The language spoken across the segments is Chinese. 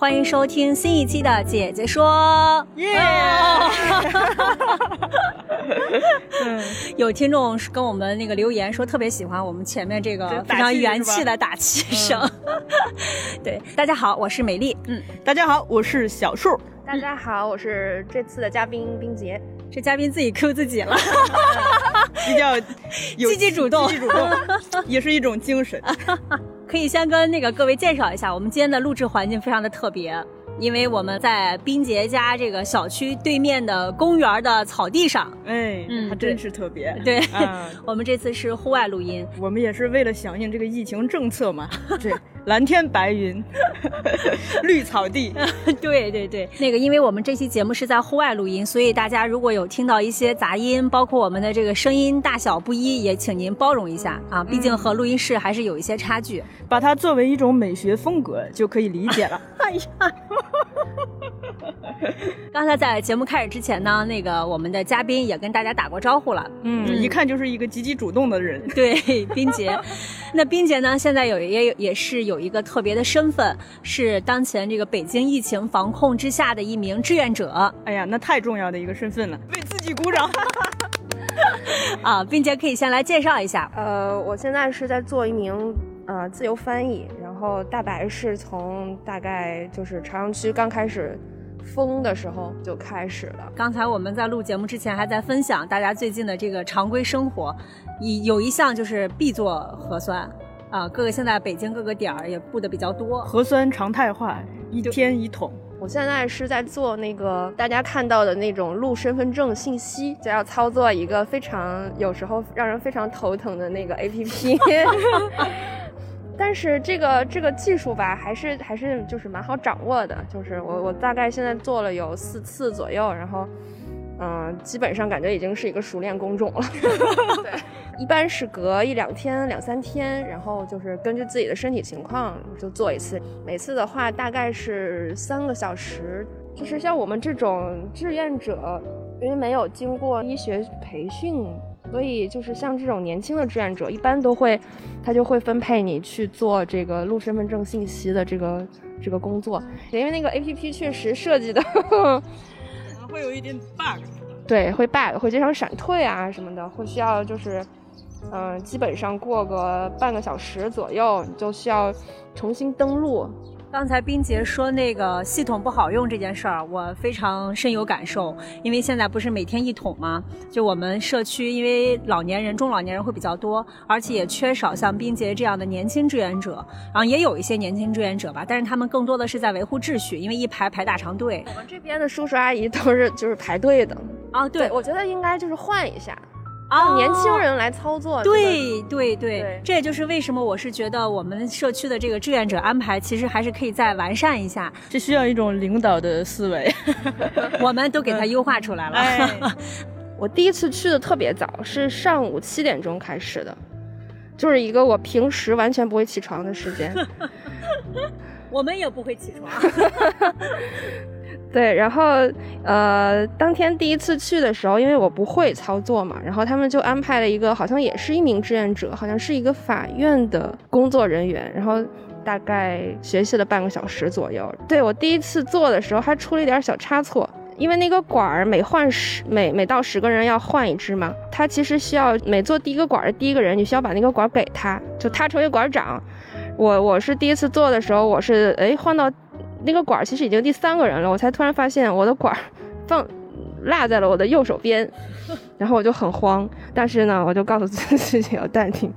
欢迎收听新一期的《姐姐说》。耶！有听众跟我们那个留言说，特别喜欢我们前面这个非常元气的打气声。对，大家好，我是美丽。嗯，大家好，我是小树。大家好，我是这次的嘉宾冰洁。这嘉宾自己 Q 自己了，比较积极主动，积极主动也是一种精神。可以先跟那个各位介绍一下，我们今天的录制环境非常的特别，因为我们在冰洁家这个小区对面的公园的草地上。哎，嗯，还真是特别。对，我们这次是户外录音，我们也是为了响应这个疫情政策嘛。对。蓝天白云，绿草地，对对对，那个，因为我们这期节目是在户外录音，所以大家如果有听到一些杂音，包括我们的这个声音大小不一，也请您包容一下啊，毕竟和录音室还是有一些差距，把它作为一种美学风格就可以理解了。哎呀。刚才在节目开始之前呢，那个我们的嘉宾也跟大家打过招呼了，嗯，一看就是一个积极主动的人。对，冰洁。那冰洁呢，现在有也有也是有一个特别的身份，是当前这个北京疫情防控之下的一名志愿者。哎呀，那太重要的一个身份了，为自己鼓掌。啊，冰洁可以先来介绍一下。呃，我现在是在做一名呃自由翻译，然后大白是从大概就是朝阳区刚开始。封的时候就开始了。刚才我们在录节目之前还在分享大家最近的这个常规生活，一有一项就是必做核酸，啊，各个现在北京各个点儿也布的比较多，核酸常态化，一天一桶。我现在是在做那个大家看到的那种录身份证信息，就要操作一个非常有时候让人非常头疼的那个 APP。但是这个这个技术吧，还是还是就是蛮好掌握的。就是我我大概现在做了有四次左右，然后，嗯，基本上感觉已经是一个熟练工种了。对，一般是隔一两天、两三天，然后就是根据自己的身体情况就做一次。每次的话大概是三个小时。就是像我们这种志愿者，因为没有经过医学培训。所以就是像这种年轻的志愿者，一般都会，他就会分配你去做这个录身份证信息的这个这个工作，因为那个 A P P 确实设计的可能会有一点 bug，对，会 bug，会经常闪退啊什么的，会需要就是，嗯，基本上过个半个小时左右，你就需要重新登录。刚才冰洁说那个系统不好用这件事儿，我非常深有感受。因为现在不是每天一桶吗？就我们社区，因为老年人、中老年人会比较多，而且也缺少像冰洁这样的年轻志愿者。然后也有一些年轻志愿者吧，但是他们更多的是在维护秩序，因为一排排大长队。我们这边的叔叔阿姨都是就是排队的啊。对，我觉得应该就是换一下。啊，年轻人来操作，对对对，这也就是为什么我是觉得我们社区的这个志愿者安排，其实还是可以再完善一下。这需要一种领导的思维，我们都给他优化出来了。我第一次去的特别早，是上午七点钟开始的，就是一个我平时完全不会起床的时间。我们也不会起床。对，然后呃，当天第一次去的时候，因为我不会操作嘛，然后他们就安排了一个，好像也是一名志愿者，好像是一个法院的工作人员，然后大概学习了半个小时左右。对我第一次做的时候还出了一点小差错，因为那个管儿每换十每每到十个人要换一支嘛，他其实需要每做第一个管的第一个人，你需要把那个管给他，就他成为管长。我我是第一次做的时候，我是哎换到。那个管其实已经第三个人了，我才突然发现我的管放落在了我的右手边，然后我就很慌，但是呢，我就告诉自己要淡定，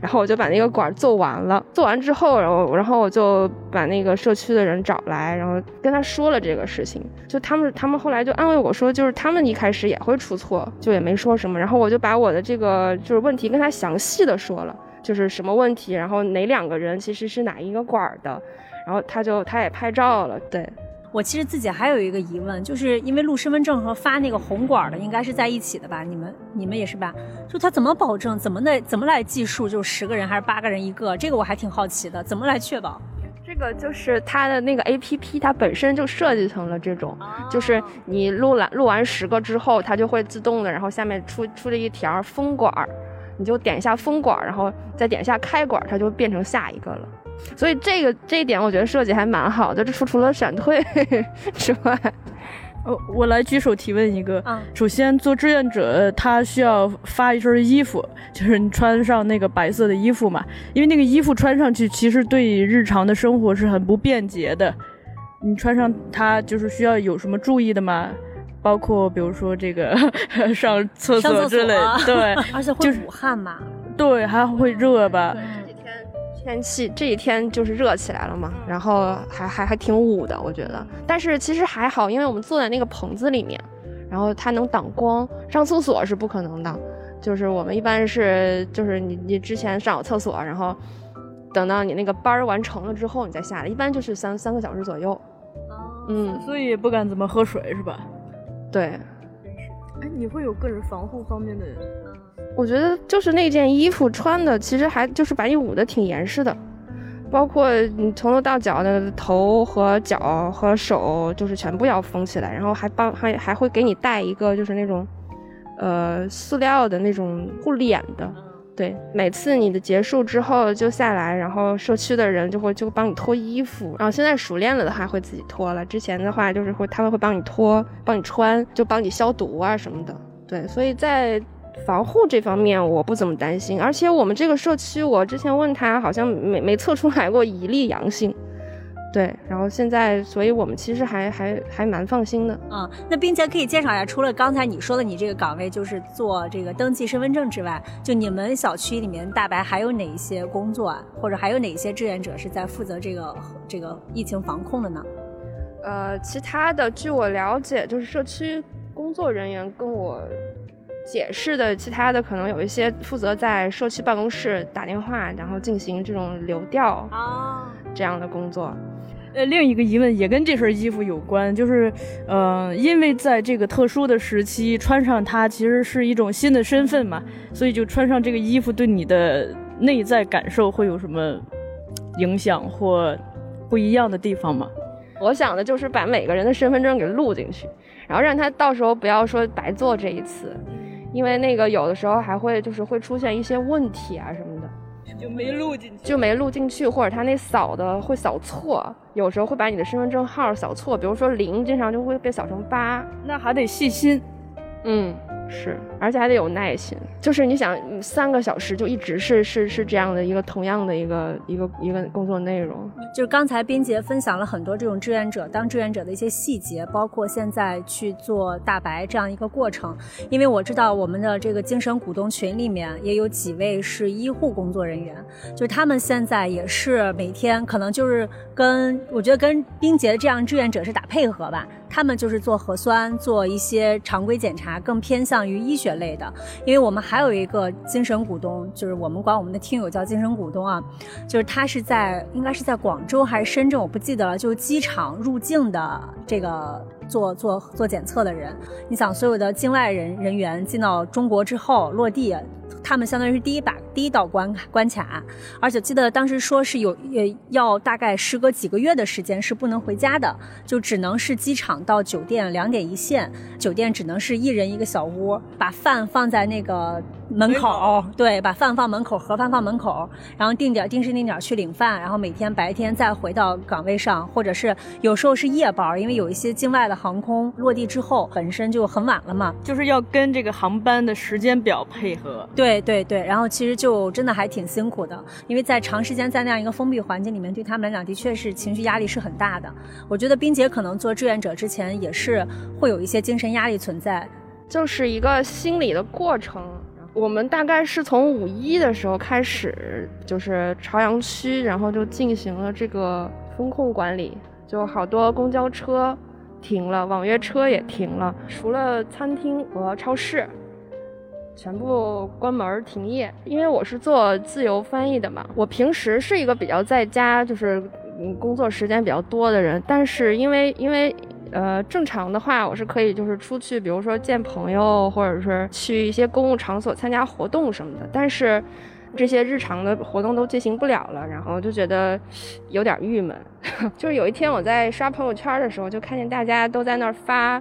然后我就把那个管做完了。做完之后，然后然后我就把那个社区的人找来，然后跟他说了这个事情。就他们他们后来就安慰我说，就是他们一开始也会出错，就也没说什么。然后我就把我的这个就是问题跟他详细的说了，就是什么问题，然后哪两个人其实是哪一个管的，然后他就他也拍照了，对。我其实自己还有一个疑问，就是因为录身份证和发那个红管的应该是在一起的吧？你们你们也是吧？就他怎么保证？怎么的？怎么来计数？就十个人还是八个人一个？这个我还挺好奇的，怎么来确保？这个就是它的那个 A P P，它本身就设计成了这种，就是你录了录完十个之后，它就会自动的，然后下面出出了一条封管，你就点一下封管，然后再点一下开管，它就变成下一个了。所以这个这一点我觉得设计还蛮好的，这除除了闪退 之外，我，我来举手提问一个。嗯，首先做志愿者，他需要发一身衣服，就是你穿上那个白色的衣服嘛，因为那个衣服穿上去其实对日常的生活是很不便捷的。你穿上它就是需要有什么注意的吗？包括比如说这个上厕所之类，对，而且会捂汗嘛，对，还会热吧。天气这几天就是热起来了嘛，然后还还还挺捂的，我觉得。但是其实还好，因为我们坐在那个棚子里面，然后它能挡光。上厕所是不可能的，就是我们一般是就是你你之前上好厕所，然后等到你那个班儿完成了之后你再下来，一般就是三三个小时左右。嗯，所以也不敢怎么喝水是吧？对。哎，你会有个人防护方面的？我觉得就是那件衣服穿的，其实还就是把你捂得挺严实的，包括你从头到脚的头和脚和手，就是全部要封起来，然后还帮还还会给你带一个就是那种，呃，塑料的那种护脸的，对，每次你的结束之后就下来，然后社区的人就会就帮你脱衣服，然后现在熟练了的话会自己脱了，之前的话就是会他们会帮你脱，帮你穿，就帮你消毒啊什么的，对，所以在。防护这方面我不怎么担心，而且我们这个社区，我之前问他好像没没测出来过一例阳性，对，然后现在，所以我们其实还还还蛮放心的。嗯，那并且可以介绍一下，除了刚才你说的你这个岗位就是做这个登记身份证之外，就你们小区里面大白还有哪一些工作啊，或者还有哪些志愿者是在负责这个这个疫情防控的呢？呃，其他的，据我了解，就是社区工作人员跟我。解释的其他的可能有一些负责在社区办公室打电话，然后进行这种流调啊这样的工作。呃，另一个疑问也跟这身衣服有关，就是，呃，因为在这个特殊的时期穿上它，其实是一种新的身份嘛，所以就穿上这个衣服对你的内在感受会有什么影响或不一样的地方吗？我想的就是把每个人的身份证给录进去，然后让他到时候不要说白做这一次。因为那个有的时候还会就是会出现一些问题啊什么的，就没录进去，就没录进去，或者他那扫的会扫错，有时候会把你的身份证号扫错，比如说零，经常就会被扫成八，那还得细心，嗯。是，而且还得有耐心。就是你想三个小时就一直是是是这样的一个同样的一个一个一个工作内容。就是刚才冰洁分享了很多这种志愿者当志愿者的一些细节，包括现在去做大白这样一个过程。因为我知道我们的这个精神股东群里面也有几位是医护工作人员，就是他们现在也是每天可能就是跟我觉得跟冰洁这样志愿者是打配合吧。他们就是做核酸，做一些常规检查，更偏向于医学类的。因为我们还有一个精神股东，就是我们管我们的听友叫精神股东啊，就是他是在应该是在广州还是深圳，我不记得了。就是机场入境的这个做做做检测的人，你想所有的境外人人员进到中国之后落地。他们相当于是第一把第一道关关卡，而且记得当时说是有呃要大概时隔几个月的时间是不能回家的，就只能是机场到酒店两点一线，酒店只能是一人一个小屋，把饭放在那个。门口 对，把饭放门口，盒饭放门口，然后定点定时定点去领饭，然后每天白天再回到岗位上，或者是有时候是夜班，因为有一些境外的航空落地之后本身就很晚了嘛，就是要跟这个航班的时间表配合。对对对，然后其实就真的还挺辛苦的，因为在长时间在那样一个封闭环境里面，对他们来讲的确是情绪压力是很大的。我觉得冰姐可能做志愿者之前也是会有一些精神压力存在。就是一个心理的过程。我们大概是从五一的时候开始，就是朝阳区，然后就进行了这个风控管理，就好多公交车停了，网约车也停了，除了餐厅和超市，全部关门停业。因为我是做自由翻译的嘛，我平时是一个比较在家，就是嗯工作时间比较多的人，但是因为因为。呃，正常的话，我是可以就是出去，比如说见朋友，或者是去一些公共场所参加活动什么的。但是这些日常的活动都进行不了了，然后就觉得有点郁闷。就是有一天我在刷朋友圈的时候，就看见大家都在那儿发，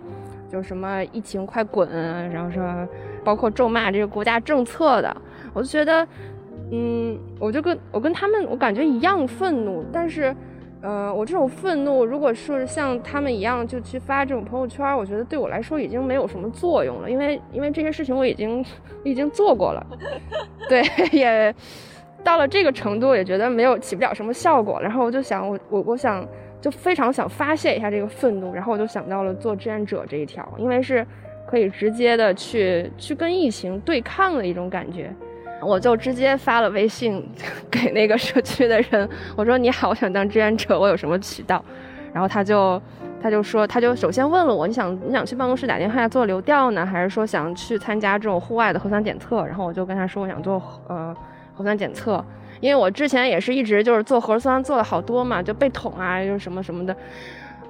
就什么疫情快滚，然后说包括咒骂这个国家政策的，我就觉得，嗯，我就跟我跟他们，我感觉一样愤怒，但是。呃，我这种愤怒，如果是像他们一样就去发这种朋友圈，我觉得对我来说已经没有什么作用了，因为因为这些事情我已经已经做过了，对，也到了这个程度，也觉得没有起不了什么效果。然后我就想，我我我想就非常想发泄一下这个愤怒，然后我就想到了做志愿者这一条，因为是可以直接的去去跟疫情对抗的一种感觉。我就直接发了微信给那个社区的人，我说你好，我想当志愿者，我有什么渠道？然后他就他就说，他就首先问了我，你想你想去办公室打电话做流调呢，还是说想去参加这种户外的核酸检测？然后我就跟他说，我想做呃核酸检测，因为我之前也是一直就是做核酸做了好多嘛，就被捅啊，又什么什么的。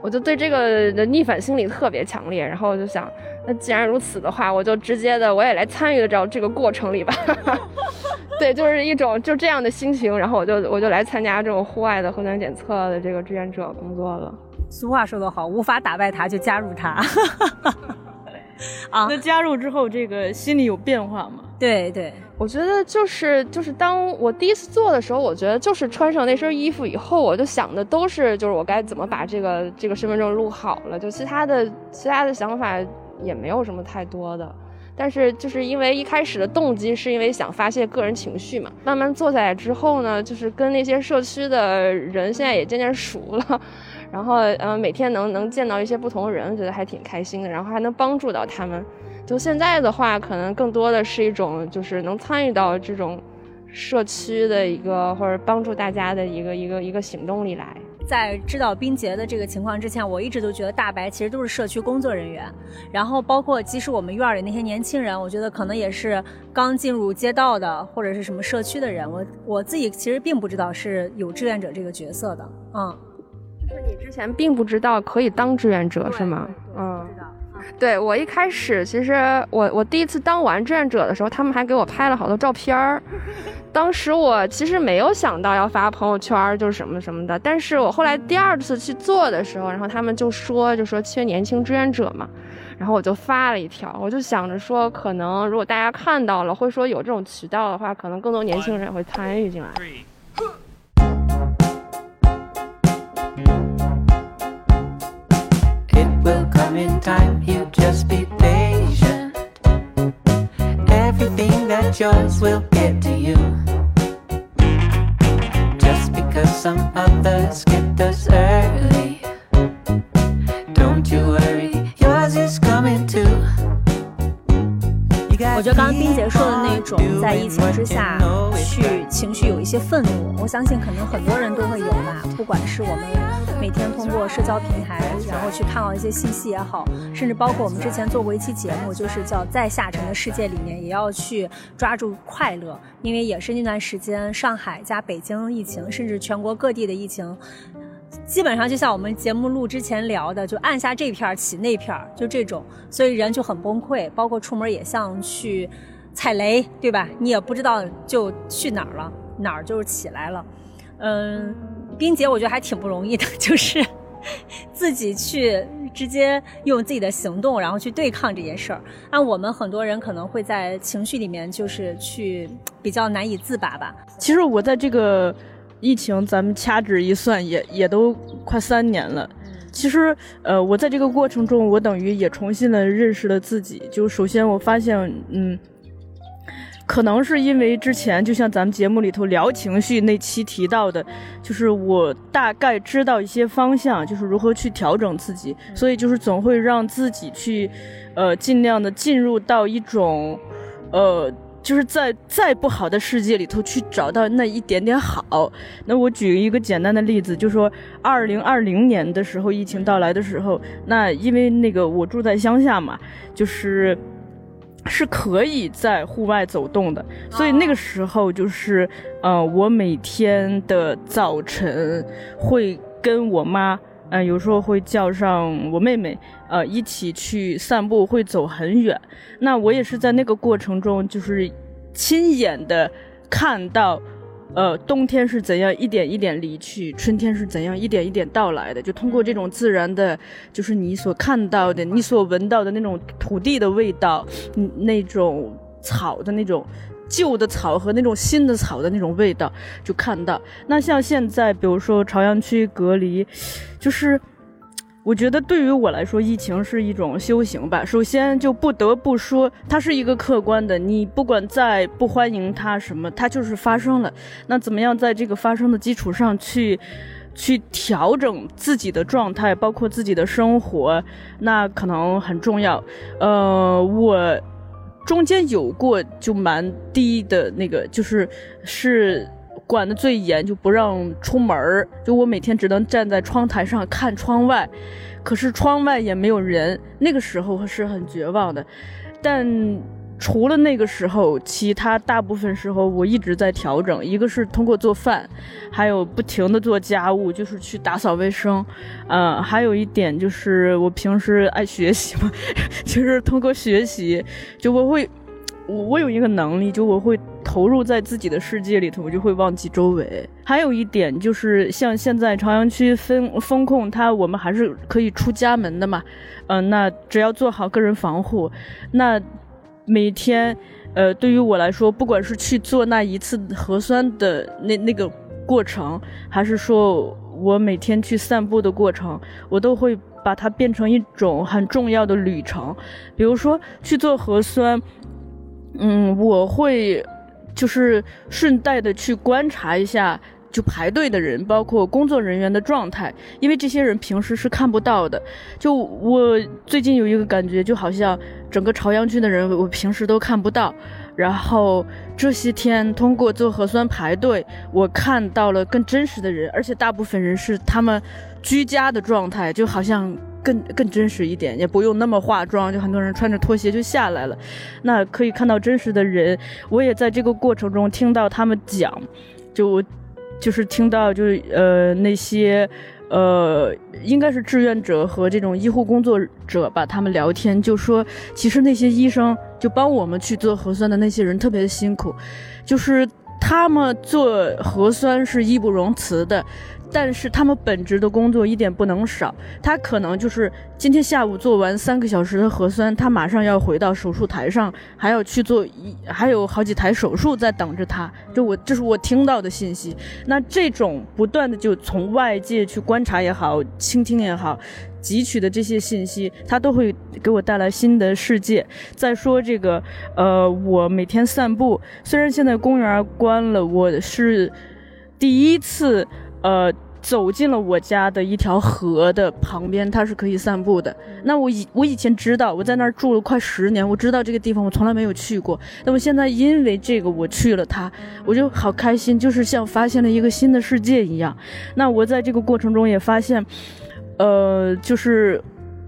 我就对这个的逆反心理特别强烈，然后我就想，那既然如此的话，我就直接的我也来参与到这个过程里吧。对，就是一种就这样的心情，然后我就我就来参加这种户外的核酸检测的这个志愿者工作了。俗话说得好，无法打败他，就加入他。啊，那加入之后，这个心里有变化吗？对对。我觉得就是就是当我第一次做的时候，我觉得就是穿上那身衣服以后，我就想的都是就是我该怎么把这个这个身份证录好了，就其他的其他的想法也没有什么太多的。但是就是因为一开始的动机是因为想发泄个人情绪嘛，慢慢做下来之后呢，就是跟那些社区的人现在也渐渐熟了，然后嗯每天能能见到一些不同的人，觉得还挺开心的，然后还能帮助到他们。就现在的话，可能更多的是一种，就是能参与到这种社区的一个或者帮助大家的一个一个一个行动里来。在知道冰洁的这个情况之前，我一直都觉得大白其实都是社区工作人员，然后包括即使我们院里那些年轻人，我觉得可能也是刚进入街道的或者是什么社区的人。我我自己其实并不知道是有志愿者这个角色的，嗯，就是你之前并不知道可以当志愿者是吗？嗯。对我一开始，其实我我第一次当完志愿者的时候，他们还给我拍了好多照片儿。当时我其实没有想到要发朋友圈，就是什么什么的。但是我后来第二次去做的时候，然后他们就说，就说缺年轻志愿者嘛，然后我就发了一条，我就想着说，可能如果大家看到了，会说有这种渠道的话，可能更多年轻人也会参与进来。in time, you just be patient. Everything that's yours will get to you. Just because some others get us early. Don't you worry, yours is coming too. 我觉得刚刚冰姐说的那 种，在疫情之下去情绪有一些愤怒，我相信可能很多人都会有吧。不管是我们每天通过社交平台，然后去看到一些信息也好，甚至包括我们之前做过一期节目，就是叫在下沉的世界里面，也要去抓住快乐，因为也是那段时间上海加北京疫情，甚至全国各地的疫情。基本上就像我们节目录之前聊的，就按下这片儿起那片儿，就这种，所以人就很崩溃，包括出门也像去踩雷，对吧？你也不知道就去哪儿了，哪儿就是起来了。嗯，冰姐我觉得还挺不容易的，就是自己去直接用自己的行动，然后去对抗这件事儿。按我们很多人可能会在情绪里面就是去比较难以自拔吧。其实我在这个。疫情，咱们掐指一算，也也都快三年了。其实，呃，我在这个过程中，我等于也重新的认识了自己。就首先，我发现，嗯，可可能是因为之前就像咱们节目里头聊情绪那期提到的，就是我大概知道一些方向，就是如何去调整自己，所以就是总会让自己去，呃，尽量的进入到一种，呃。就是在再不好的世界里头去找到那一点点好。那我举一个简单的例子，就说二零二零年的时候，疫情到来的时候，那因为那个我住在乡下嘛，就是是可以在户外走动的，所以那个时候就是，呃，我每天的早晨会跟我妈，嗯，有时候会叫上我妹妹，呃，一起去散步，会走很远。那我也是在那个过程中，就是亲眼的看到，呃，冬天是怎样一点一点离去，春天是怎样一点一点到来的。就通过这种自然的，就是你所看到的、你所闻到的那种土地的味道，嗯，那种草的那种旧的草和那种新的草的那种味道，就看到。那像现在，比如说朝阳区隔离，就是。我觉得对于我来说，疫情是一种修行吧。首先就不得不说，它是一个客观的，你不管再不欢迎它什么，它就是发生了。那怎么样在这个发生的基础上去，去调整自己的状态，包括自己的生活，那可能很重要。呃，我中间有过就蛮低的那个，就是是。管的最严，就不让出门儿，就我每天只能站在窗台上看窗外，可是窗外也没有人，那个时候是很绝望的。但除了那个时候，其他大部分时候我一直在调整，一个是通过做饭，还有不停的做家务，就是去打扫卫生，嗯，还有一点就是我平时爱学习嘛，就是通过学习，就我会。我我有一个能力，就我会投入在自己的世界里头，我就会忘记周围。还有一点就是，像现在朝阳区封封控，它我们还是可以出家门的嘛，嗯，那只要做好个人防护，那每天，呃，对于我来说，不管是去做那一次核酸的那那个过程，还是说我每天去散步的过程，我都会把它变成一种很重要的旅程，比如说去做核酸。嗯，我会就是顺带的去观察一下，就排队的人，包括工作人员的状态，因为这些人平时是看不到的。就我最近有一个感觉，就好像整个朝阳区的人，我平时都看不到。然后这些天通过做核酸排队，我看到了更真实的人，而且大部分人是他们居家的状态，就好像。更更真实一点，也不用那么化妆，就很多人穿着拖鞋就下来了，那可以看到真实的人。我也在这个过程中听到他们讲，就就是听到就是呃那些呃应该是志愿者和这种医护工作者吧，他们聊天就说，其实那些医生就帮我们去做核酸的那些人特别的辛苦，就是他们做核酸是义不容辞的。但是他们本职的工作一点不能少，他可能就是今天下午做完三个小时的核酸，他马上要回到手术台上，还要去做一，还有好几台手术在等着他。就我，这是我听到的信息。那这种不断的就从外界去观察也好，倾听也好，汲取的这些信息，它都会给我带来新的世界。再说这个，呃，我每天散步，虽然现在公园关了，我是第一次。呃，走进了我家的一条河的旁边，它是可以散步的。那我以我以前知道，我在那儿住了快十年，我知道这个地方，我从来没有去过。那么现在因为这个我去了它，我就好开心，就是像发现了一个新的世界一样。那我在这个过程中也发现，呃，就是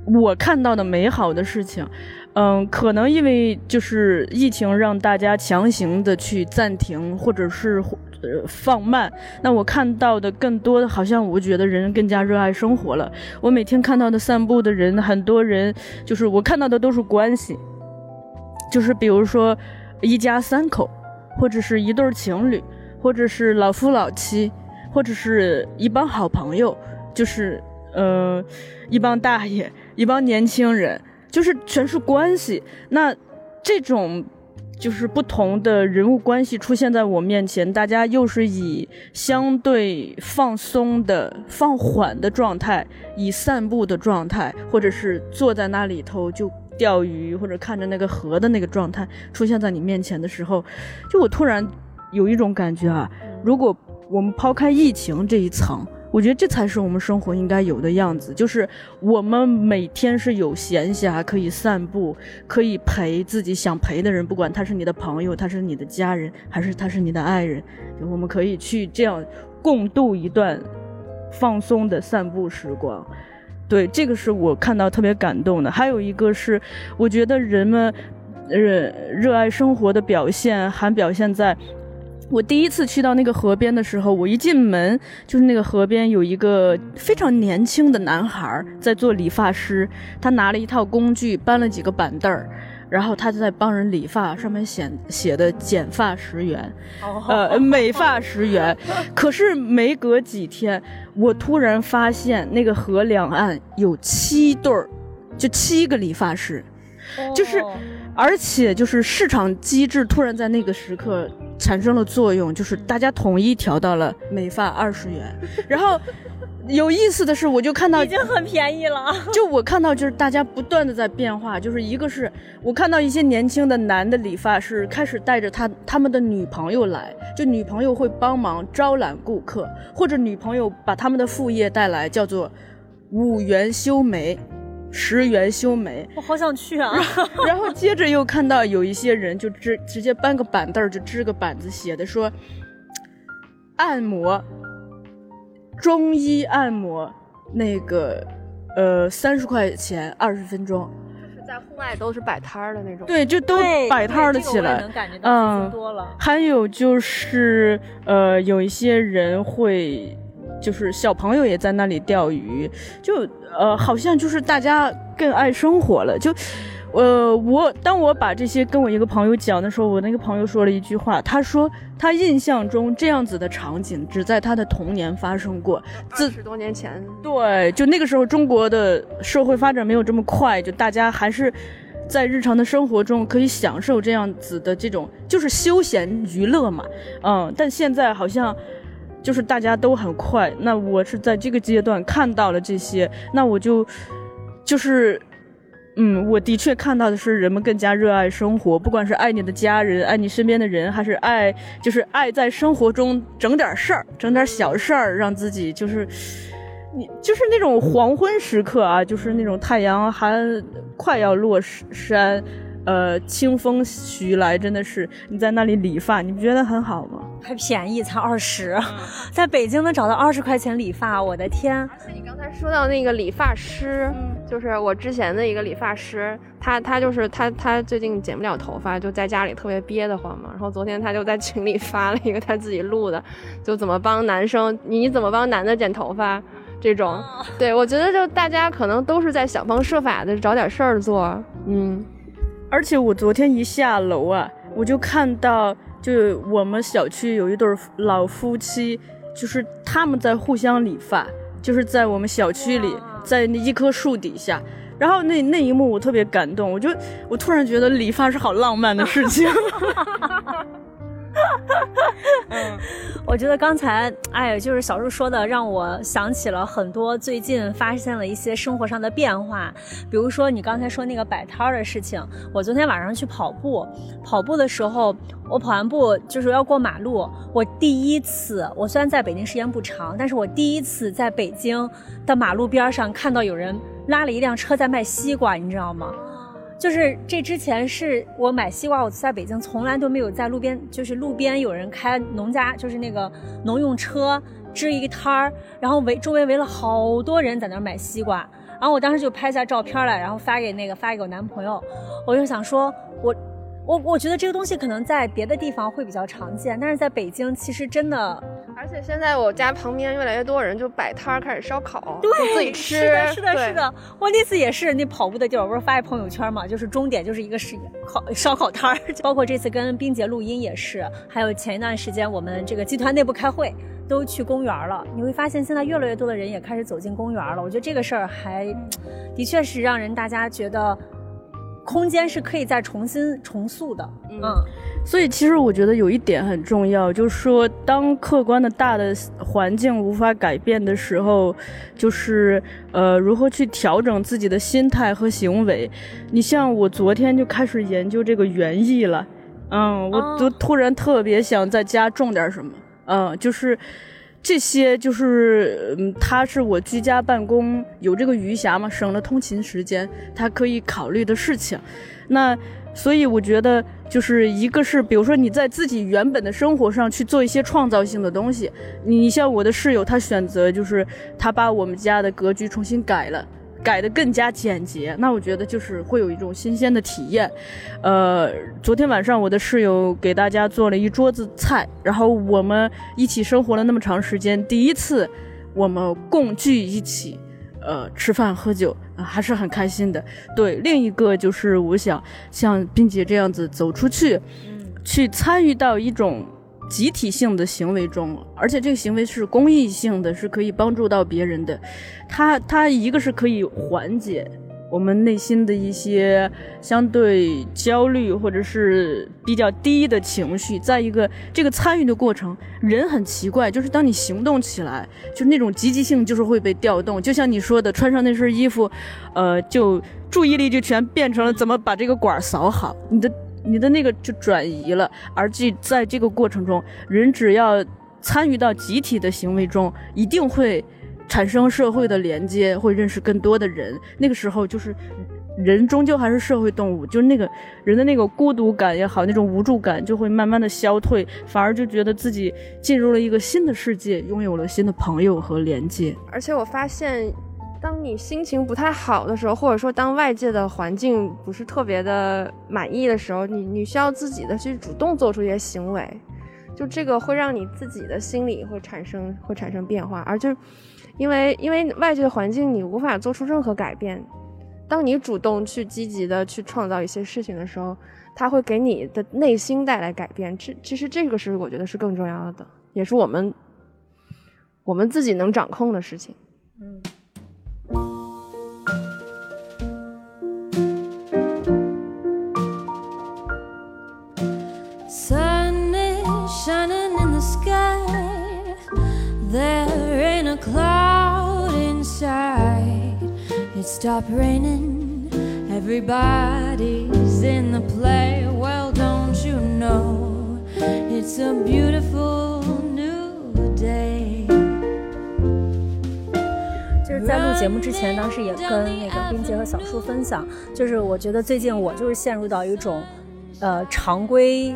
我看到的美好的事情。嗯，可能因为就是疫情让大家强行的去暂停，或者是。呃，放慢。那我看到的更多的，好像我觉得人更加热爱生活了。我每天看到的散步的人，很多人就是我看到的都是关系，就是比如说一家三口，或者是一对情侣，或者是老夫老妻，或者是一帮好朋友，就是呃一帮大爷，一帮年轻人，就是全是关系。那这种。就是不同的人物关系出现在我面前，大家又是以相对放松的、放缓的状态，以散步的状态，或者是坐在那里头就钓鱼或者看着那个河的那个状态出现在你面前的时候，就我突然有一种感觉啊，如果我们抛开疫情这一层。我觉得这才是我们生活应该有的样子，就是我们每天是有闲暇可以散步，可以陪自己想陪的人，不管他是你的朋友，他是你的家人，还是他是你的爱人，我们可以去这样共度一段放松的散步时光。对，这个是我看到特别感动的。还有一个是，我觉得人们热热爱生活的表现，还表现在。我第一次去到那个河边的时候，我一进门就是那个河边有一个非常年轻的男孩在做理发师，他拿了一套工具，搬了几个板凳儿，然后他就在帮人理发，上面写写的剪发十元，呃，美发十元。可是没隔几天，我突然发现那个河两岸有七对儿，就七个理发师，就是，而且就是市场机制突然在那个时刻。产生了作用，就是大家统一调到了美发二十元。然后有意思的是，我就看到已经很便宜了。就我看到，就是大家不断的在变化。就是一个是我看到一些年轻的男的理发师开始带着他他们的女朋友来，就女朋友会帮忙招揽顾客，或者女朋友把他们的副业带来，叫做五元修眉。十元修眉，我好想去啊！然后 接着又看到有一些人就直直接搬个板凳就支个板子写的说，按摩，中医按摩，那个，呃，三十块钱二十分钟，就是在户外都是摆摊儿的那种，对，就都摆摊儿的起来，嗯，还有就是呃，有一些人会。就是小朋友也在那里钓鱼，就呃，好像就是大家更爱生活了。就，呃，我当我把这些跟我一个朋友讲的时候，我那个朋友说了一句话，他说他印象中这样子的场景只在他的童年发生过，二十多年前。对，就那个时候中国的社会发展没有这么快，就大家还是在日常的生活中可以享受这样子的这种就是休闲娱乐嘛，嗯，但现在好像。就是大家都很快，那我是在这个阶段看到了这些，那我就，就是，嗯，我的确看到的是人们更加热爱生活，不管是爱你的家人，爱你身边的人，还是爱，就是爱在生活中整点事儿，整点小事儿，让自己就是，你就是那种黄昏时刻啊，就是那种太阳还快要落山。呃，清风徐来，真的是你在那里理发，你不觉得很好吗？还便宜，才二十，在北京能找到二十块钱理发，我的天！而且你刚才说到那个理发师，就是我之前的一个理发师，他他就是他他最近剪不了头发，就在家里特别憋得慌嘛。然后昨天他就在群里发了一个他自己录的，就怎么帮男生，你怎么帮男的剪头发这种。对我觉得就大家可能都是在想方设法的找点事儿做，嗯。而且我昨天一下楼啊，我就看到，就我们小区有一对老夫妻，就是他们在互相理发，就是在我们小区里，在那一棵树底下，然后那那一幕我特别感动，我就我突然觉得理发是好浪漫的事情。嗯，我觉得刚才，哎，就是小树说的，让我想起了很多最近发现了一些生活上的变化。比如说你刚才说那个摆摊儿的事情，我昨天晚上去跑步，跑步的时候，我跑完步就是要过马路，我第一次，我虽然在北京时间不长，但是我第一次在北京的马路边上看到有人拉了一辆车在卖西瓜，你知道吗？就是这之前是我买西瓜，我在北京从来都没有在路边，就是路边有人开农家，就是那个农用车支一个摊儿，然后围周围围了好多人在那儿买西瓜，然后我当时就拍下照片来，然后发给那个发给我男朋友，我就想说，我。我我觉得这个东西可能在别的地方会比较常见，但是在北京其实真的，而且现在我家旁边越来越多人就摆摊儿开始烧烤，对，自己吃，是的，是的，是的。我那次也是那跑步的地儿，我不是发一朋友圈嘛，就是终点就是一个是烤烧烤摊儿，包括这次跟冰姐录音也是，还有前一段时间我们这个集团内部开会都去公园了，你会发现现在越来越多的人也开始走进公园了。我觉得这个事儿还的确是让人大家觉得。空间是可以再重新重塑的。嗯，所以其实我觉得有一点很重要，就是说当客观的大的环境无法改变的时候，就是呃如何去调整自己的心态和行为。你像我昨天就开始研究这个园艺了，嗯，我都突然特别想在家种点什么，嗯，就是。这些就是，嗯，他是我居家办公有这个余暇嘛，省了通勤时间，他可以考虑的事情。那所以我觉得，就是一个是，比如说你在自己原本的生活上去做一些创造性的东西。你像我的室友，他选择就是他把我们家的格局重新改了。改得更加简洁，那我觉得就是会有一种新鲜的体验。呃，昨天晚上我的室友给大家做了一桌子菜，然后我们一起生活了那么长时间，第一次我们共聚一起，呃，吃饭喝酒，还是很开心的。对，另一个就是我想像冰姐这样子走出去，去参与到一种。集体性的行为中，而且这个行为是公益性的，是可以帮助到别人的。它它一个是可以缓解我们内心的一些相对焦虑或者是比较低的情绪。再一个，这个参与的过程，人很奇怪，就是当你行动起来，就那种积极性就是会被调动。就像你说的，穿上那身衣服，呃，就注意力就全变成了怎么把这个管扫好，你的。你的那个就转移了，而这在这个过程中，人只要参与到集体的行为中，一定会产生社会的连接，会认识更多的人。那个时候，就是人终究还是社会动物，就是那个人的那个孤独感也好，那种无助感就会慢慢的消退，反而就觉得自己进入了一个新的世界，拥有了新的朋友和连接。而且我发现。当你心情不太好的时候，或者说当外界的环境不是特别的满意的时候，你你需要自己的去主动做出一些行为，就这个会让你自己的心理会产生会产生变化，而就因为因为外界的环境你无法做出任何改变，当你主动去积极的去创造一些事情的时候，它会给你的内心带来改变。这其实这个是我觉得是更重要的，也是我们我们自己能掌控的事情。嗯。Stop raining. Everybody's in the play. Well, don't you know? It's a beautiful new day. 就是在录节目之前，当时也跟那个冰姐和小叔分享，就是我觉得最近我就是陷入到一种，呃，常规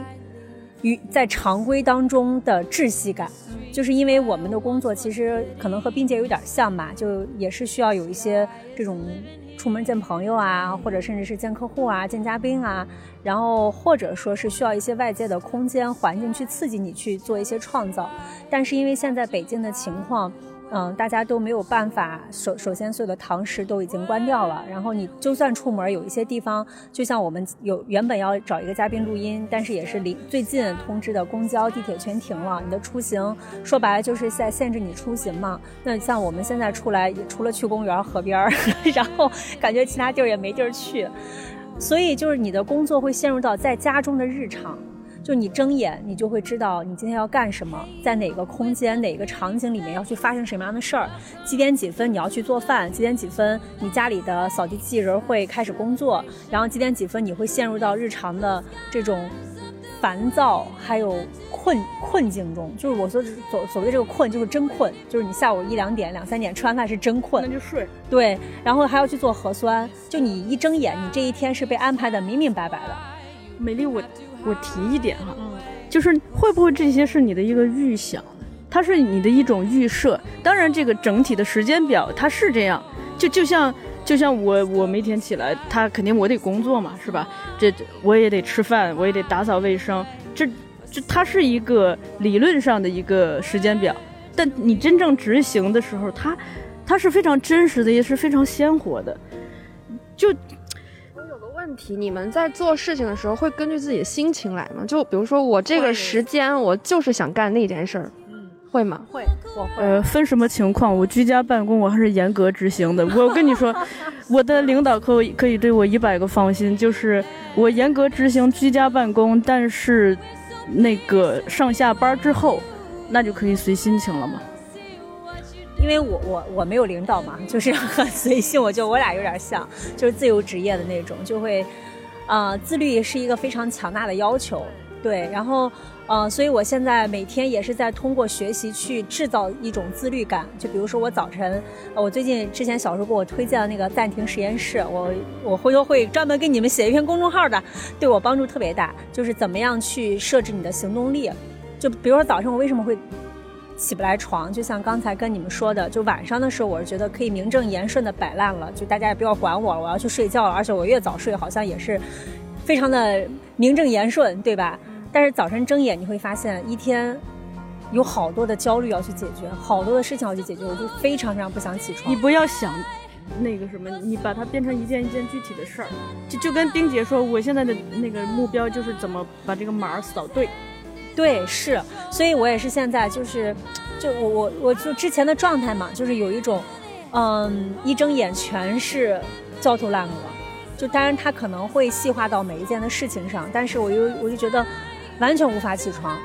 与在常规当中的窒息感。就是因为我们的工作其实可能和冰姐有点像吧，就也是需要有一些这种出门见朋友啊，或者甚至是见客户啊、见嘉宾啊，然后或者说是需要一些外界的空间环境去刺激你去做一些创造。但是因为现在北京的情况。嗯，大家都没有办法。首首先，所有的堂食都已经关掉了。然后你就算出门，有一些地方，就像我们有原本要找一个嘉宾录音，但是也是离最近通知的公交、地铁全停了。你的出行说白了就是在限制你出行嘛。那像我们现在出来，除了去公园、河边儿，然后感觉其他地儿也没地儿去，所以就是你的工作会陷入到在家中的日常。就你睁眼，你就会知道你今天要干什么，在哪个空间、哪个场景里面要去发生什么样的事儿。几点几分你要去做饭？几点几分你家里的扫地机器人会开始工作？然后几点几分你会陷入到日常的这种烦躁还有困困境中？就是我所所所谓的这个困，就是真困，就是你下午一两点、两三点吃完饭是真困，那就睡。对，然后还要去做核酸，就你一睁眼，你这一天是被安排的明明白白的。美丽我。我提一点哈，就是会不会这些是你的一个预想，它是你的一种预设。当然，这个整体的时间表它是这样，就就像就像我我每天起来，他肯定我得工作嘛，是吧？这我也得吃饭，我也得打扫卫生，这这它是一个理论上的一个时间表。但你真正执行的时候，它它是非常真实的，也是非常鲜活的，就。问题，你们在做事情的时候会根据自己的心情来吗？就比如说我这个时间，我就是想干那件事儿，会吗？会，我会。呃，分什么情况？我居家办公，我还是严格执行的。我跟你说，我的领导可以可以对我一百个放心，就是我严格执行居家办公，但是那个上下班之后，那就可以随心情了嘛。因为我我我没有领导嘛，就是 很随性，我就我俩有点像，就是自由职业的那种，就会，呃，自律是一个非常强大的要求，对，然后。嗯，所以我现在每天也是在通过学习去制造一种自律感。就比如说我早晨，我最近之前小时候给我推荐的那个暂停实验室，我我回头会专门给你们写一篇公众号的，对我帮助特别大。就是怎么样去设置你的行动力。就比如说早上我为什么会起不来床，就像刚才跟你们说的，就晚上的时候我是觉得可以名正言顺的摆烂了，就大家也不要管我了，我要去睡觉了。而且我越早睡好像也是非常的名正言顺，对吧？但是早晨睁眼，你会发现一天有好多的焦虑要去解决，好多的事情要去解决，我就非常非常不想起床。你不要想那个什么，你把它变成一件一件具体的事儿。就就跟冰姐说，我现在的那个目标就是怎么把这个码扫对。对，是，所以我也是现在就是，就我我我就之前的状态嘛，就是有一种，嗯，一睁眼全是焦头烂额。就当然它可能会细化到每一件的事情上，但是我又我就觉得。完全无法起床，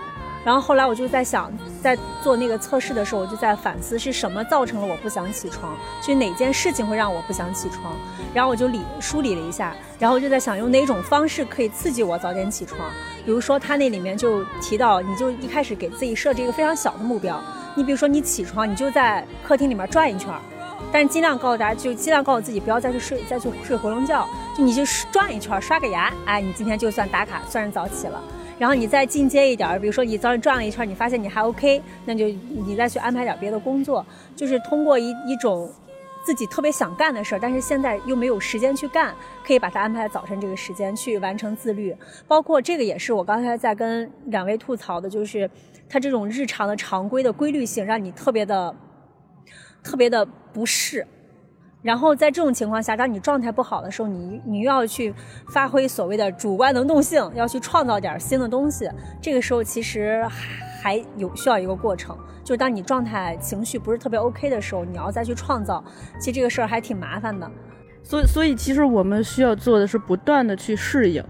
然后后来我就在想，在做那个测试的时候，我就在反思是什么造成了我不想起床，就哪件事情会让我不想起床，然后我就理梳理了一下，然后就在想用哪种方式可以刺激我早点起床。比如说他那里面就提到，你就一开始给自己设置一个非常小的目标，你比如说你起床，你就在客厅里面转一圈，但是尽量告诉大家，就尽量告诉自己不要再去睡，再去睡回笼觉，就你就转一圈，刷个牙，哎，你今天就算打卡，算是早起了。然后你再进阶一点，比如说你早上转了一圈，你发现你还 OK，那就你再去安排点别的工作，就是通过一一种自己特别想干的事儿，但是现在又没有时间去干，可以把它安排早晨这个时间去完成自律。包括这个也是我刚才在跟两位吐槽的，就是他这种日常的常规的规律性，让你特别的特别的不适。然后在这种情况下，当你状态不好的时候，你你又要去发挥所谓的主观能动性，要去创造点新的东西。这个时候其实还有需要一个过程，就是当你状态情绪不是特别 OK 的时候，你要再去创造，其实这个事儿还挺麻烦的。所以，所以其实我们需要做的是不断的去适应，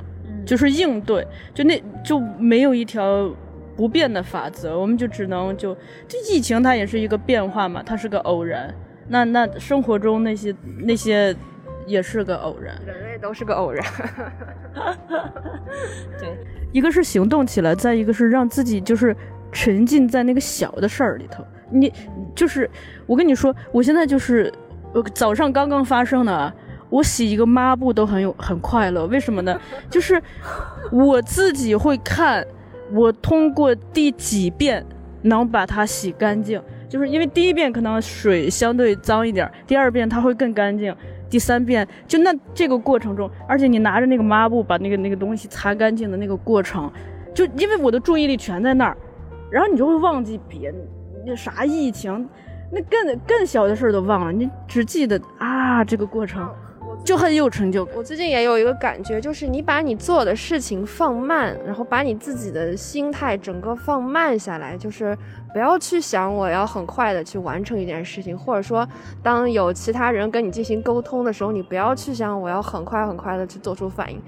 就是应对，就那就没有一条不变的法则，我们就只能就这疫情它也是一个变化嘛，它是个偶然。那那生活中那些那些也是个偶然，人类都是个偶然。对，一个是行动起来，再一个是让自己就是沉浸在那个小的事儿里头。你就是我跟你说，我现在就是呃早上刚刚发生的，我洗一个抹布都很有很快乐。为什么呢？就是我自己会看，我通过第几遍能把它洗干净。就是因为第一遍可能水相对脏一点，第二遍它会更干净，第三遍就那这个过程中，而且你拿着那个抹布把那个那个东西擦干净的那个过程，就因为我的注意力全在那儿，然后你就会忘记别那啥疫情，那更更小的事儿都忘了，你只记得啊这个过程。就很有成就感。我最近也有一个感觉，就是你把你做的事情放慢，然后把你自己的心态整个放慢下来，就是不要去想我要很快的去完成一件事情，或者说当有其他人跟你进行沟通的时候，你不要去想我要很快很快的去做出反应。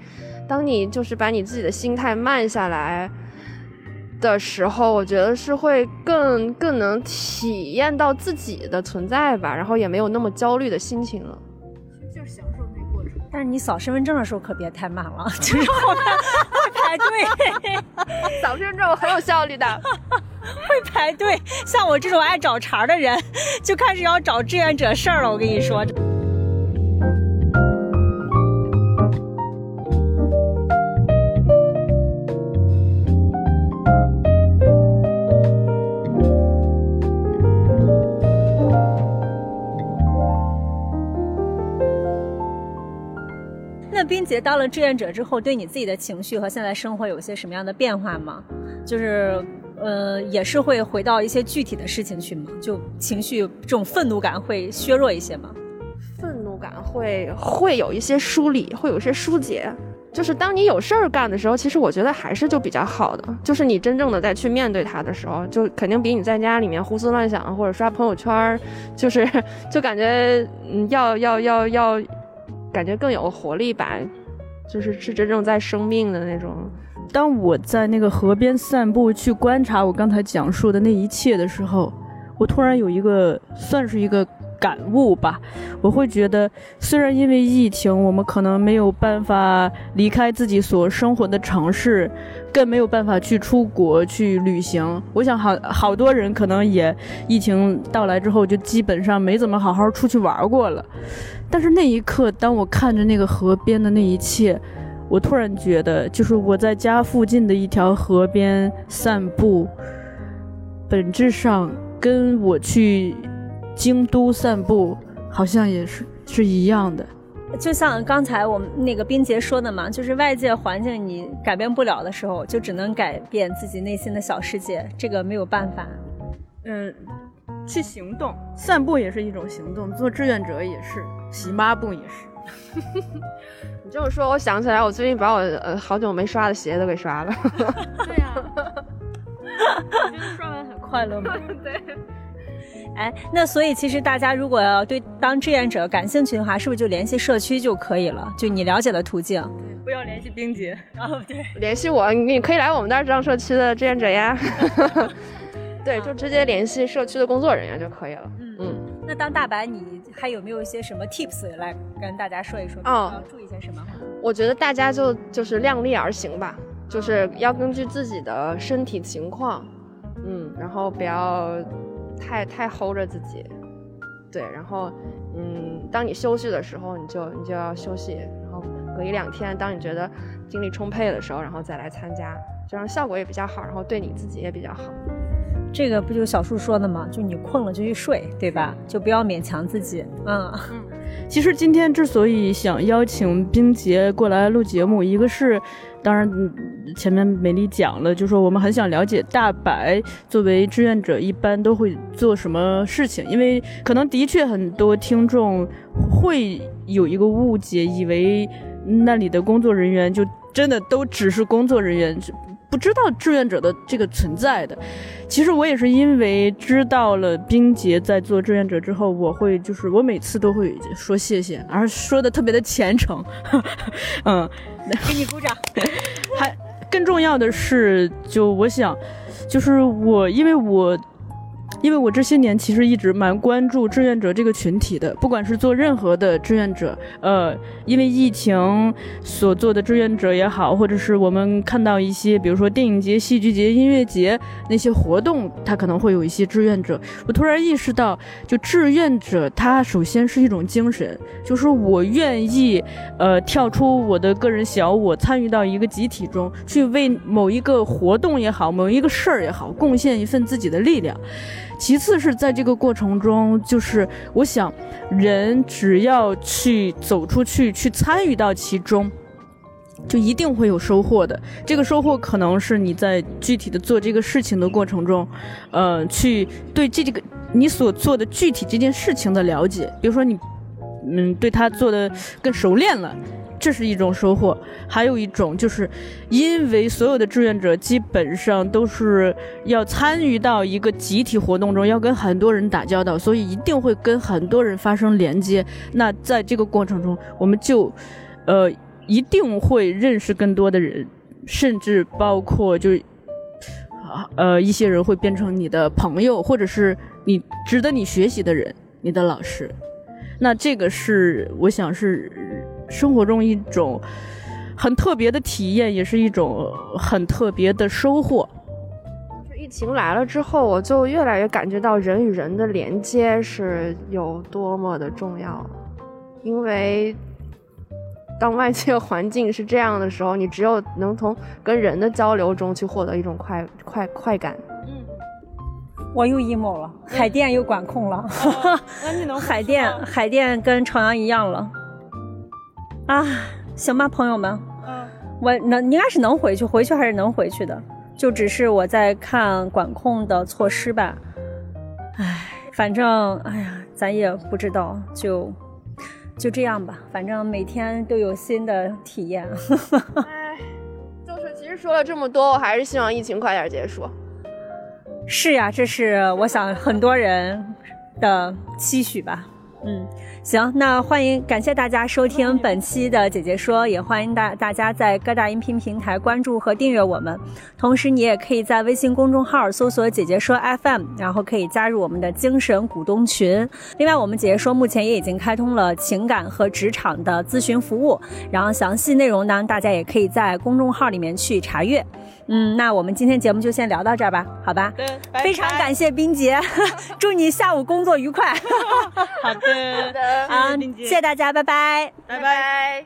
当你就是把你自己的心态慢下来的时候，我觉得是会更更能体验到自己的存在吧，然后也没有那么焦虑的心情了。就是享受那过程但是你扫身份证的时候可别太慢了，就是后面会排队。扫身份证很有效率的，会排队。像我这种爱找茬的人，就开始要找志愿者事儿了。我跟你说。冰姐当了志愿者之后，对你自己的情绪和现在生活有些什么样的变化吗？就是，呃，也是会回到一些具体的事情去吗？就情绪这种愤怒感会削弱一些吗？愤怒感会会有一些梳理，会有一些疏解。就是当你有事儿干的时候，其实我觉得还是就比较好的。就是你真正的再去面对它的时候，就肯定比你在家里面胡思乱想或者刷朋友圈，就是 就感觉嗯要要要要，感觉更有活力吧。就是是真正在生命的那种。当我在那个河边散步，去观察我刚才讲述的那一切的时候，我突然有一个算是一个感悟吧。我会觉得，虽然因为疫情，我们可能没有办法离开自己所生活的城市，更没有办法去出国去旅行。我想好好多人可能也疫情到来之后，就基本上没怎么好好出去玩过了。但是那一刻，当我看着那个河边的那一切，我突然觉得，就是我在家附近的一条河边散步，本质上跟我去京都散步好像也是是一样的。就像刚才我们那个冰洁说的嘛，就是外界环境你改变不了的时候，就只能改变自己内心的小世界，这个没有办法。嗯，去行动，散步也是一种行动，做志愿者也是，洗抹布也是。你这么说，我想起来，我最近把我呃好久没刷的鞋都给刷了。对呀、你觉得刷完很快乐吗？对。哎，那所以其实大家如果要对当志愿者感兴趣的话，是不是就联系社区就可以了？就你了解的途径。不要联系冰姐。哦，对。联系我，你可以来我们那儿当社区的志愿者呀。对，就直接联系社区的工作人员就可以了。嗯嗯，那当大白，你还有没有一些什么 tips 来跟大家说一说？哦要注意些什么？我觉得大家就就是量力而行吧，就是要根据自己的身体情况，嗯，然后不要太太 hold 着自己，对，然后嗯，当你休息的时候，你就你就要休息，然后隔一两天，当你觉得精力充沛的时候，然后再来参加，这样效果也比较好，然后对你自己也比较好。这个不就小树说的吗？就你困了就去睡，对吧？就不要勉强自己。嗯，其实今天之所以想邀请冰洁过来录节目，一个是，当然嗯前面美丽讲了，就说我们很想了解大白作为志愿者一般都会做什么事情，因为可能的确很多听众会有一个误解，以为那里的工作人员就真的都只是工作人员。不知道志愿者的这个存在的，其实我也是因为知道了冰洁在做志愿者之后，我会就是我每次都会说谢谢，而说的特别的虔诚，嗯，给你鼓掌。还更重要的是，就我想，就是我因为我。因为我这些年其实一直蛮关注志愿者这个群体的，不管是做任何的志愿者，呃，因为疫情所做的志愿者也好，或者是我们看到一些，比如说电影节、戏剧节、音乐节那些活动，它可能会有一些志愿者。我突然意识到，就志愿者，他首先是一种精神，就是我愿意，呃，跳出我的个人小我，参与到一个集体中，去为某一个活动也好，某一个事儿也好，贡献一份自己的力量。其次是在这个过程中，就是我想，人只要去走出去，去参与到其中，就一定会有收获的。这个收获可能是你在具体的做这个事情的过程中，呃，去对这个你所做的具体这件事情的了解，比如说你，嗯，对他做的更熟练了。这是一种收获，还有一种就是，因为所有的志愿者基本上都是要参与到一个集体活动中，要跟很多人打交道，所以一定会跟很多人发生连接。那在这个过程中，我们就，呃，一定会认识更多的人，甚至包括就，呃，一些人会变成你的朋友，或者是你值得你学习的人，你的老师。那这个是我想是。生活中一种很特别的体验，也是一种很特别的收获。疫情来了之后，我就越来越感觉到人与人的连接是有多么的重要。因为当外界环境是这样的时候，你只有能从跟人的交流中去获得一种快快快感。嗯我又 emo 了，海淀又管控了。那你能海淀海淀跟朝阳一样了。啊，行吧，朋友们，嗯，我能应该是能回去，回去还是能回去的，就只是我在看管控的措施吧。唉，反正哎呀，咱也不知道，就就这样吧，反正每天都有新的体验。唉，就是其实说了这么多，我还是希望疫情快点结束。是呀，这是我想很多人的期许吧。嗯，行，那欢迎感谢大家收听本期的姐姐说，也欢迎大大家在各大音频平台关注和订阅我们。同时，你也可以在微信公众号搜索“姐姐说 FM”，然后可以加入我们的精神股东群。另外，我们姐姐说目前也已经开通了情感和职场的咨询服务，然后详细内容呢，大家也可以在公众号里面去查阅。嗯，那我们今天节目就先聊到这儿吧，好吧？非常感谢冰洁，祝你下午工作愉快。好的，好的，啊，冰洁谢谢大家，拜拜。拜拜。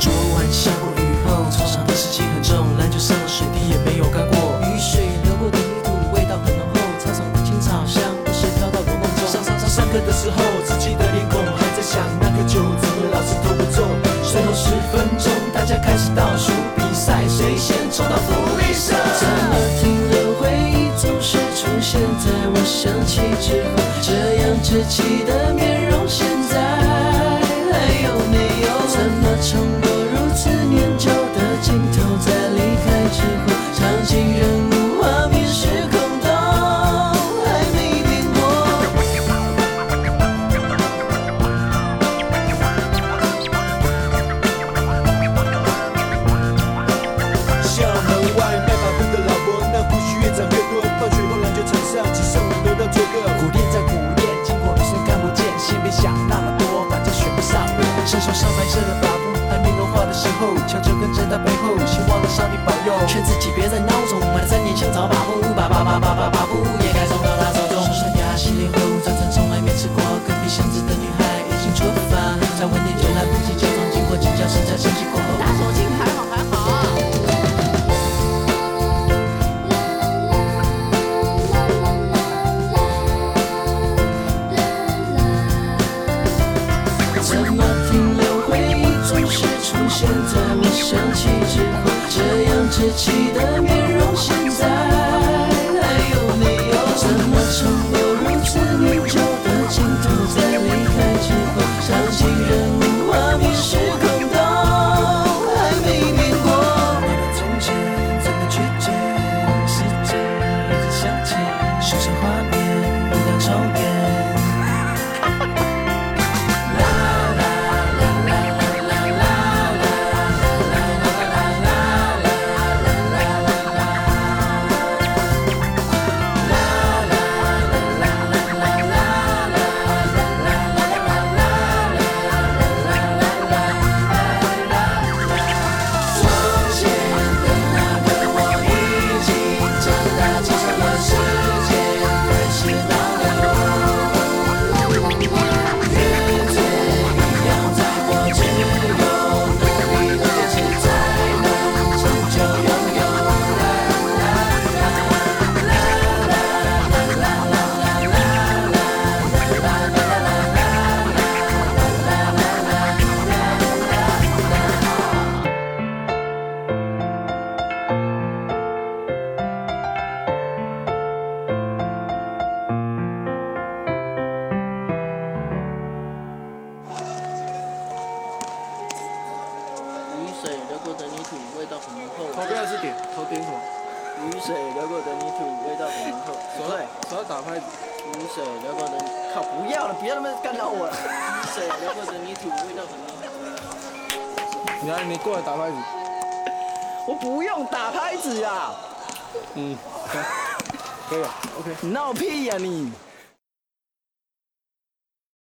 昨晚下过雨后，操场的湿气很重，篮球上的水滴时候，自己的脸孔还在想那个球怎么老是投不中。最后十分钟，大家开始倒数比赛，谁先冲到福利社？怎么停留回忆总是出现在我想起之后，这样稚气的面容现在还有没有？怎么冲过如此念旧的镜头，在离开之后，场景人背后，希望能上帝保佑。劝自己别再孬种，买了三年香草把布，把把把把把把布也该送到